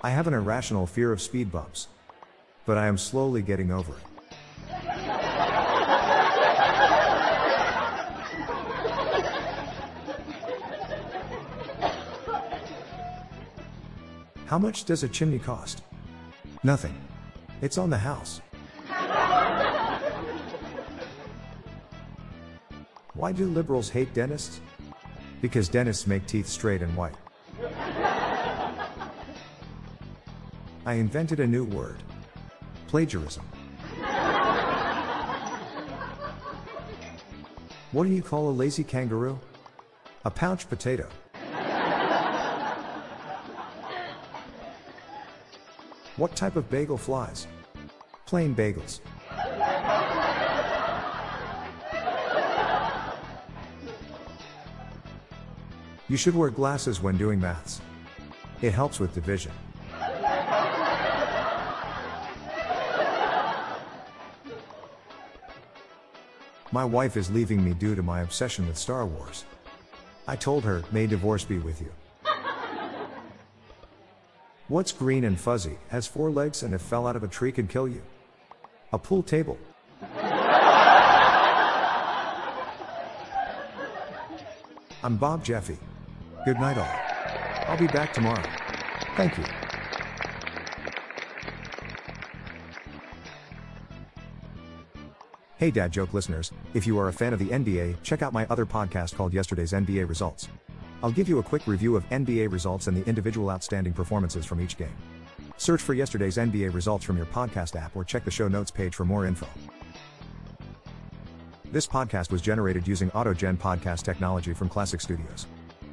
I have an irrational fear of speed bumps. But I am slowly getting over it. How much does a chimney cost? Nothing. It's on the house. Why do liberals hate dentists? Because dentists make teeth straight and white. I invented a new word plagiarism. What do you call a lazy kangaroo? A pouch potato. What type of bagel flies? Plain bagels. You should wear glasses when doing maths. It helps with division. My wife is leaving me due to my obsession with Star Wars. I told her, may divorce be with you. What's green and fuzzy, has four legs, and if fell out of a tree could kill you? A pool table. I'm Bob Jeffey. Good night, all. I'll be back tomorrow. Thank you. Hey, Dad Joke listeners, if you are a fan of the NBA, check out my other podcast called Yesterday's NBA Results. I'll give you a quick review of NBA results and the individual outstanding performances from each game. Search for yesterday's NBA results from your podcast app or check the show notes page for more info. This podcast was generated using AutoGen podcast technology from Klassic Studios.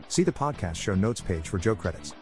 See the podcast show notes page for joke credits.